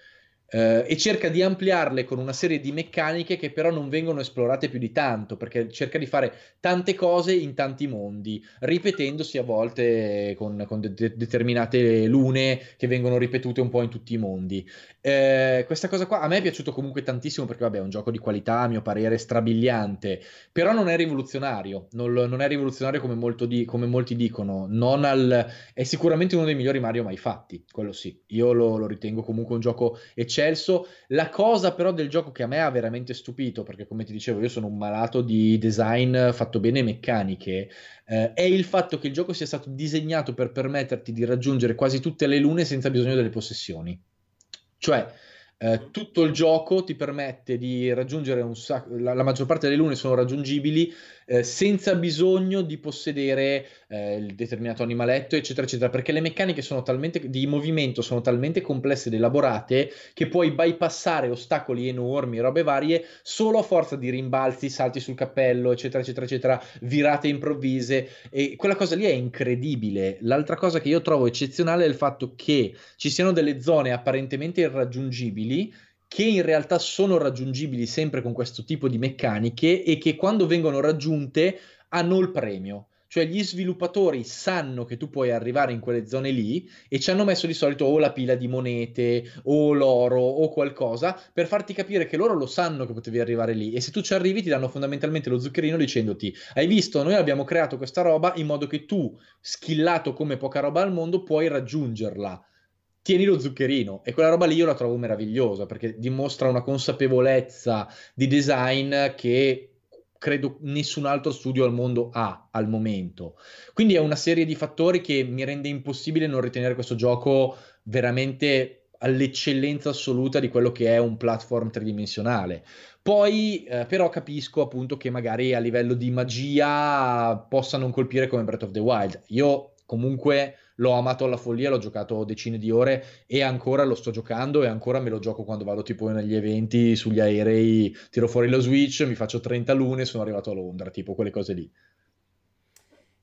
eh, e cerca di ampliarle con una serie di meccaniche che però non vengono esplorate più di tanto, perché cerca di fare tante cose in tanti mondi, ripetendosi a volte con, con de- determinate lune che vengono ripetute un po' in tutti i mondi. Eh, questa cosa qua a me è piaciuto comunque tantissimo perché vabbè è un gioco di qualità a mio parere strabiliante, però non è rivoluzionario, non, non è rivoluzionario come, di, come molti dicono, al, è sicuramente uno dei migliori Mario mai fatti, quello sì, io lo, lo ritengo comunque un gioco eccellente eccelso. La cosa però del gioco che a me ha veramente stupito, perché come ti dicevo io sono un malato di design fatto bene meccaniche, eh, è il fatto che il gioco sia stato disegnato per permetterti di raggiungere quasi tutte le lune senza bisogno delle possessioni. Cioè, eh, tutto il gioco ti permette di raggiungere un sacco, la, la maggior parte delle lune sono raggiungibili eh, senza bisogno di possedere eh, il determinato animaletto, eccetera, eccetera, perché le meccaniche talmente, di movimento sono talmente complesse ed elaborate che puoi bypassare ostacoli enormi, robe varie, solo a forza di rimbalzi, salti sul cappello, eccetera, eccetera, eccetera, virate improvvise. E quella cosa lì è incredibile. L'altra cosa che io trovo eccezionale è il fatto che ci siano delle zone apparentemente irraggiungibili che in realtà sono raggiungibili sempre con questo tipo di meccaniche e che quando vengono raggiunte hanno il premio. Cioè gli sviluppatori sanno che tu puoi arrivare in quelle zone lì e ci hanno messo di solito o la pila di monete o l'oro o qualcosa per farti capire che loro lo sanno che potevi arrivare lì. E se tu ci arrivi ti danno fondamentalmente lo zuccherino dicendoti hai visto? Noi abbiamo creato questa roba in modo che tu skillato come poca roba al mondo puoi raggiungerla tieni lo zuccherino e quella roba lì io la trovo meravigliosa perché dimostra una consapevolezza di design che credo nessun altro studio al mondo ha al momento. Quindi è una serie di fattori che mi rende impossibile non ritenere questo gioco veramente all'eccellenza assoluta di quello che è un platform tridimensionale. Poi eh, però capisco appunto che magari a livello di magia possa non colpire come Breath of the Wild. Io comunque l'ho amato alla follia, l'ho giocato decine di ore e ancora lo sto giocando e ancora me lo gioco quando vado tipo negli eventi, sugli aerei, tiro fuori lo Switch, mi faccio 30 lune e sono arrivato a Londra, tipo quelle cose lì.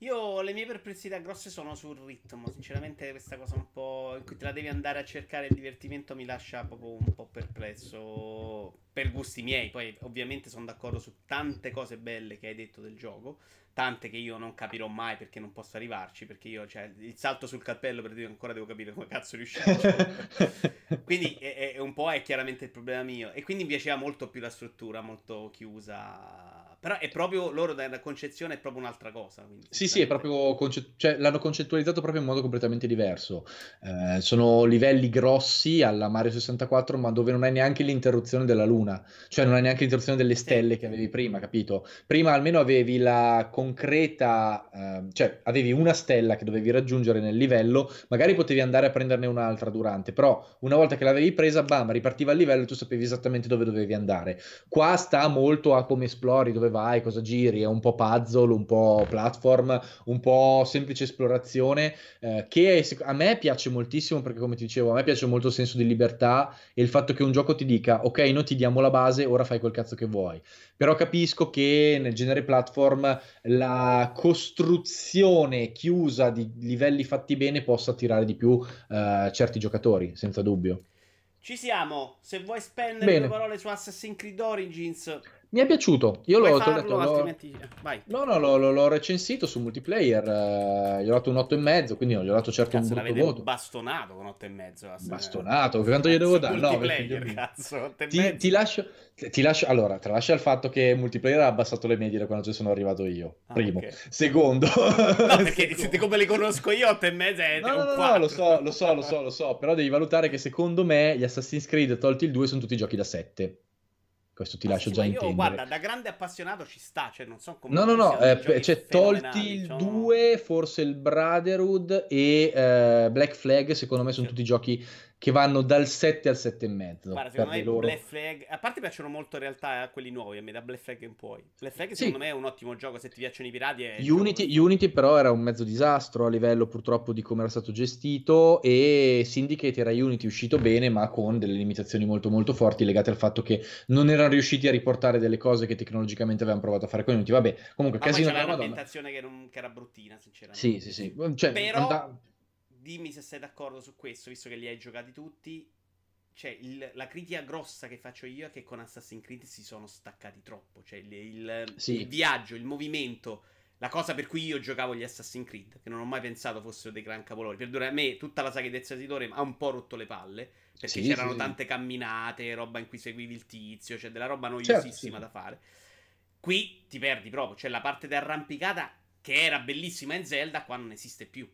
Io le mie perplessità grosse sono sul ritmo. Sinceramente, questa cosa un po' in cui te la devi andare a cercare il divertimento mi lascia proprio un po' perplesso per gusti miei. Poi, ovviamente, sono d'accordo su tante cose belle che hai detto del gioco tante che io non capirò mai perché non posso arrivarci, perché io, cioè, il salto sul cappello per dire ancora devo capire come cazzo riuscire. quindi è, è, un po' è chiaramente il problema mio. E quindi mi piaceva molto più la struttura, molto chiusa però è proprio loro dalla concezione è proprio un'altra cosa. Sì, sì, è proprio conce- cioè, l'hanno concettualizzato proprio in modo completamente diverso. Eh, sono livelli grossi alla Mario 64, ma dove non hai neanche l'interruzione della luna, cioè non hai neanche l'interruzione delle stelle sì. che avevi prima, capito? Prima almeno avevi la concreta, eh, cioè avevi una stella che dovevi raggiungere nel livello, magari potevi andare a prenderne un'altra durante, però una volta che l'avevi presa, bam, ripartiva il livello e tu sapevi esattamente dove dovevi andare. Qua sta molto a come esplori, dove vai, cosa giri, è un po' puzzle, un po' platform, un po' semplice esplorazione, eh, che a me piace moltissimo perché come ti dicevo, a me piace molto il senso di libertà e il fatto che un gioco ti dica ok, noi ti diamo la base, ora fai quel cazzo che vuoi. Però capisco che nel genere platform la costruzione chiusa di livelli fatti bene possa attirare di più eh, certi giocatori, senza dubbio. Ci siamo. Se vuoi spendere Bene. due parole su Assassin's Creed Origins, mi è piaciuto, io l'ho, farlo, detto, altrimenti... Vai. No, no, l'ho, l'ho, recensito su multiplayer, eh, gli ho dato un 8,5, quindi non gli ho dato certo cazzo, un brutto voto. bastonato con 8,5. Bastonato, quanto gli devo dare? No, cazzo, ti, ti, lascio, ti lascio, allora, tralascia il fatto che multiplayer ha abbassato le medie da quando ci sono arrivato io, ah, primo. Okay. Secondo... No, perché siete come le conosco io, 8,5 è no, un no, 4. No, lo so, lo so, lo so, lo so, però devi valutare che secondo me gli Assassin's Creed, tolti il 2, sono tutti giochi da 7. Questo ti lascio sì, già io, intendere. Guarda, da grande appassionato ci sta, cioè non so come... No, no, no, eh, cioè tolti il 2, forse il Brotherhood e eh, Black Flag, secondo me sono sì. tutti giochi che vanno dal 7 al 7,5. Guarda, secondo me loro... Black Flag, a parte piacciono molto in realtà eh, quelli nuovi, a me da Black Flag in poi. Black Flag secondo me è un ottimo gioco, se ti piacciono i pirati è Unity, Unity però era un mezzo disastro a livello purtroppo di come era stato gestito e Syndicate era Unity uscito bene ma con delle limitazioni molto molto forti legate al fatto che non erano riusciti a riportare delle cose che tecnologicamente avevano provato a fare con Unity. Vabbè, comunque ma casino c'era un'ambientazione che, non, che, era bruttina, sinceramente. Sì, sì, sì. Cioè, però... And- dimmi se sei d'accordo su questo, visto che li hai giocati tutti. Cioè, il, la critica grossa che faccio io è che con Assassin's Creed si sono staccati troppo. Cioè, il, il, sì. il viaggio, il movimento, la cosa per cui io giocavo gli Assassin's Creed, che non ho mai pensato fossero dei gran cavolori. Per a me tutta la saga di Ezio ha un po' rotto le palle. Perché sì, c'erano sì, tante camminate, roba in cui seguivi il tizio, cioè della roba noiosissima certo, da fare. Qui ti perdi proprio. C'è la parte d'arrampicata che era bellissima in Zelda, qua non esiste più.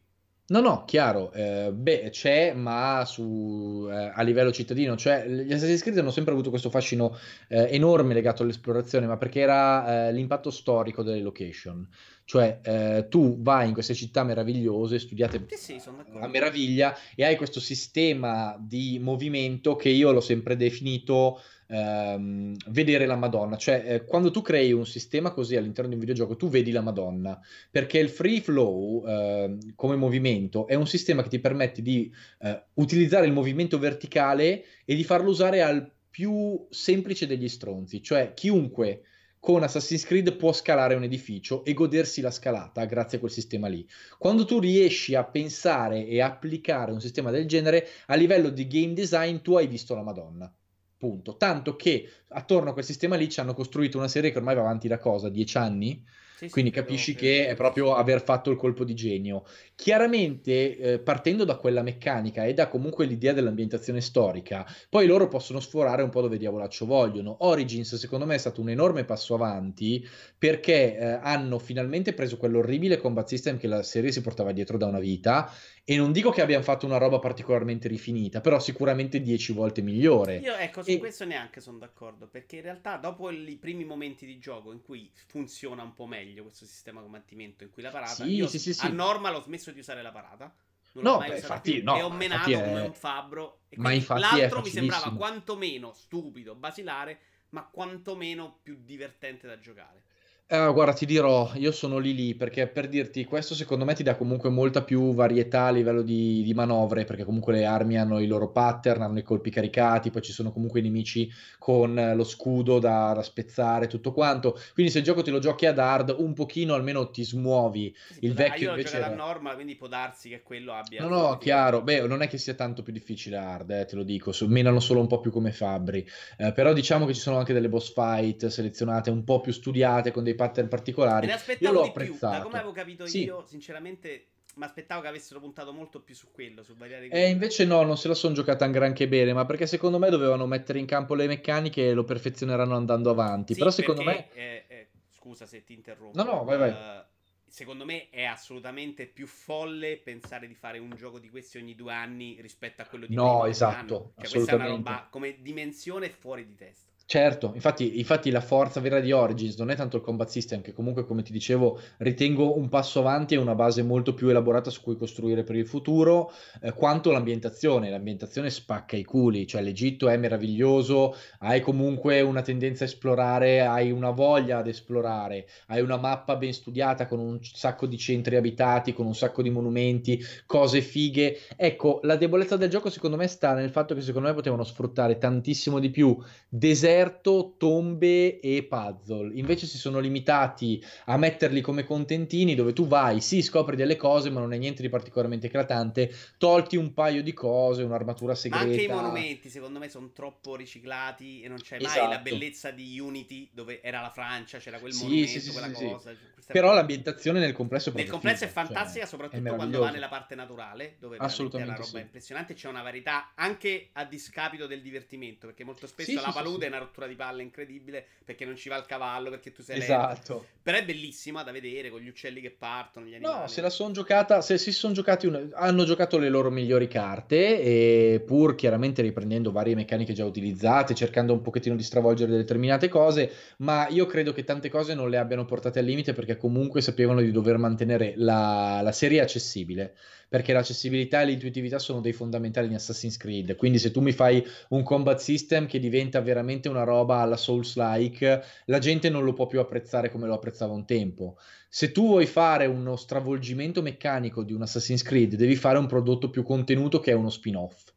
No, no, chiaro, eh, beh, c'è, ma su, eh, a livello cittadino, cioè gli Assassin's Creed hanno sempre avuto questo fascino eh, enorme legato all'esplorazione, ma perché era eh, l'impatto storico delle location, cioè eh, tu vai in queste città meravigliose, studiate sì, sì, a meraviglia, e hai questo sistema di movimento che io l'ho sempre definito ehm, vedere la Madonna. Cioè, eh, quando tu crei un sistema così all'interno di un videogioco, tu vedi la Madonna, perché il free flow eh, come movimento è un sistema che ti permette di eh, utilizzare il movimento verticale e di farlo usare al più semplice degli stronzi, cioè chiunque con Assassin's Creed può scalare un edificio e godersi la scalata grazie a quel sistema lì. Quando tu riesci a pensare e applicare un sistema del genere, a livello di game design tu hai visto la Madonna Punto. Tanto che attorno a quel sistema lì ci hanno costruito una serie che ormai va avanti da cosa? Dieci anni? Sì, Quindi sì, capisci credo, che è proprio aver fatto il colpo di genio. Chiaramente, eh, partendo da quella meccanica e da comunque l'idea dell'ambientazione storica, poi loro possono sforare un po' dove diavolaccio vogliono. Origins, secondo me, è stato un enorme passo avanti perché eh, hanno finalmente preso quell'orribile combat system che la serie si portava dietro da una vita e non dico che abbiano fatto una roba particolarmente rifinita, però sicuramente dieci volte migliore. Io ecco, su e... questo neanche sono d'accordo, perché in realtà dopo i primi momenti di gioco in cui funziona un po' meglio questo sistema combattimento, in cui la parata, sì, io sì, sì, a normal ho smesso di usare la parata. Non no, beh, infatti, no, e ho menato è... come un fabbro. ma infatti l'altro mi sembrava quantomeno stupido, basilare, ma quantomeno più divertente da giocare. Eh, guarda, ti dirò, io sono lì lì perché per dirti, questo secondo me ti dà comunque molta più varietà a livello di, di manovre, perché comunque le armi hanno i loro pattern, hanno i colpi caricati, poi ci sono comunque i nemici con lo scudo da, da spezzare, tutto quanto. Quindi se il gioco te lo giochi ad hard, un pochino almeno ti smuovi. Il vecchio io invece... Io normal, quindi può darsi che quello abbia... No, no, chiaro. Beh, non è che sia tanto più difficile hard, eh, te lo dico, menano solo un po' più come fabbri. Eh, però diciamo che ci sono anche delle boss fight selezionate un po' più studiate con dei pattern particolari. Me ne aspettavo io l'ho apprezzato. Più. Da come avevo capito sì. io, sinceramente, mi aspettavo che avessero puntato molto più su quello, su variare E invece no, non se la sono giocata granché bene, ma perché secondo me dovevano mettere in campo le meccaniche e lo perfezioneranno andando avanti. Sì, Però secondo me... Eh, eh, scusa se ti interrompo. No, no, vai, vai. Uh, secondo me è assolutamente più folle pensare di fare un gioco di questi ogni due anni rispetto a quello di no, esatto, Cioè, questa è una roba come dimensione fuori di testa. Certo, infatti, infatti, la forza vera di Origins non è tanto il combat system, che comunque, come ti dicevo, ritengo un passo avanti e una base molto più elaborata su cui costruire per il futuro, eh, quanto l'ambientazione. L'ambientazione spacca i culi, cioè l'Egitto è meraviglioso, hai comunque una tendenza a esplorare, hai una voglia ad esplorare, hai una mappa ben studiata con un sacco di centri abitati, con un sacco di monumenti, cose fighe. Ecco, la debolezza del gioco secondo me sta nel fatto che secondo me potevano sfruttare tantissimo di più deserti deserto, tombe e puzzle. Invece si sono limitati a metterli come contentini dove tu vai, sì, scopri delle cose, ma non è niente di particolarmente eclatante. Tolti un paio di cose, un'armatura segreta. anche i monumenti, secondo me, sono troppo riciclati e non c'è esatto. mai la bellezza di Unity dove era la Francia, c'era quel sì, monumento, sì, sì, quella cosa. Però l'ambientazione nel complesso è Nel complesso è cioè, fantastica, cioè, soprattutto è quando va nella parte naturale, dove Assolutamente è una roba impressionante. C'è una varietà anche a discapito del divertimento, perché molto spesso la palude è una rottura di palle incredibile perché non ci va il cavallo, perché tu sei esatto. Lento. Però è bellissima da vedere con gli uccelli che partono. Gli no, se la sono giocata, se si sono giocati, un... hanno giocato le loro migliori carte e pur chiaramente riprendendo varie meccaniche già utilizzate, cercando un pochettino di stravolgere determinate cose, ma io credo che tante cose non le abbiano portate al limite perché comunque sapevano di dover mantenere la, la serie accessibile perché l'accessibilità e l'intuitività sono dei fondamentali in Assassin's Creed. Quindi se tu mi fai un combat system che diventa veramente una roba alla Souls-like, la gente non lo può più apprezzare come lo apprezzava un tempo. Se tu vuoi fare uno stravolgimento meccanico di un Assassin's Creed, devi fare un prodotto più contenuto che è uno spin-off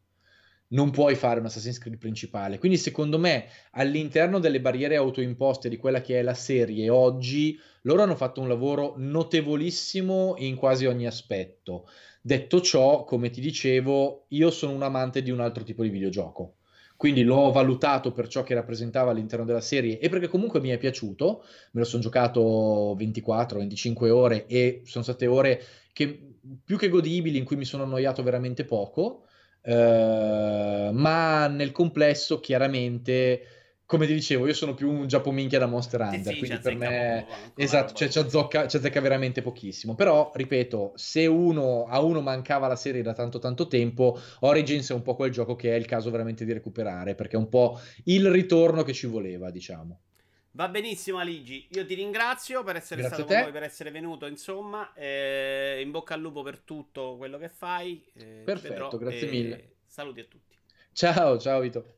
non puoi fare un Assassin's Creed principale. Quindi, secondo me, all'interno delle barriere autoimposte di quella che è la serie oggi, loro hanno fatto un lavoro notevolissimo in quasi ogni aspetto. Detto ciò, come ti dicevo, io sono un amante di un altro tipo di videogioco. Quindi l'ho valutato per ciò che rappresentava all'interno della serie e perché comunque mi è piaciuto. Me lo sono giocato 24-25 ore e sono state ore che, più che godibili in cui mi sono annoiato veramente poco. Uh, ma nel complesso chiaramente come ti dicevo, io sono più un giappominchia da Monster Hunter, sì, quindi per me esatto, cioè, ci azzecca, azzecca veramente pochissimo. Però, ripeto, se uno, a uno mancava la serie da tanto tanto tempo, Origins è un po' quel gioco che è il caso veramente di recuperare, perché è un po' il ritorno che ci voleva, diciamo. Va benissimo Aligi, io ti ringrazio per essere Grazie stato con noi, per essere venuto, insomma, eh, in bocca al lupo per tutto quello che fai. Eh, Perfetto, vedrò, grazie mille. Saluti a tutti. Ciao, ciao Vito.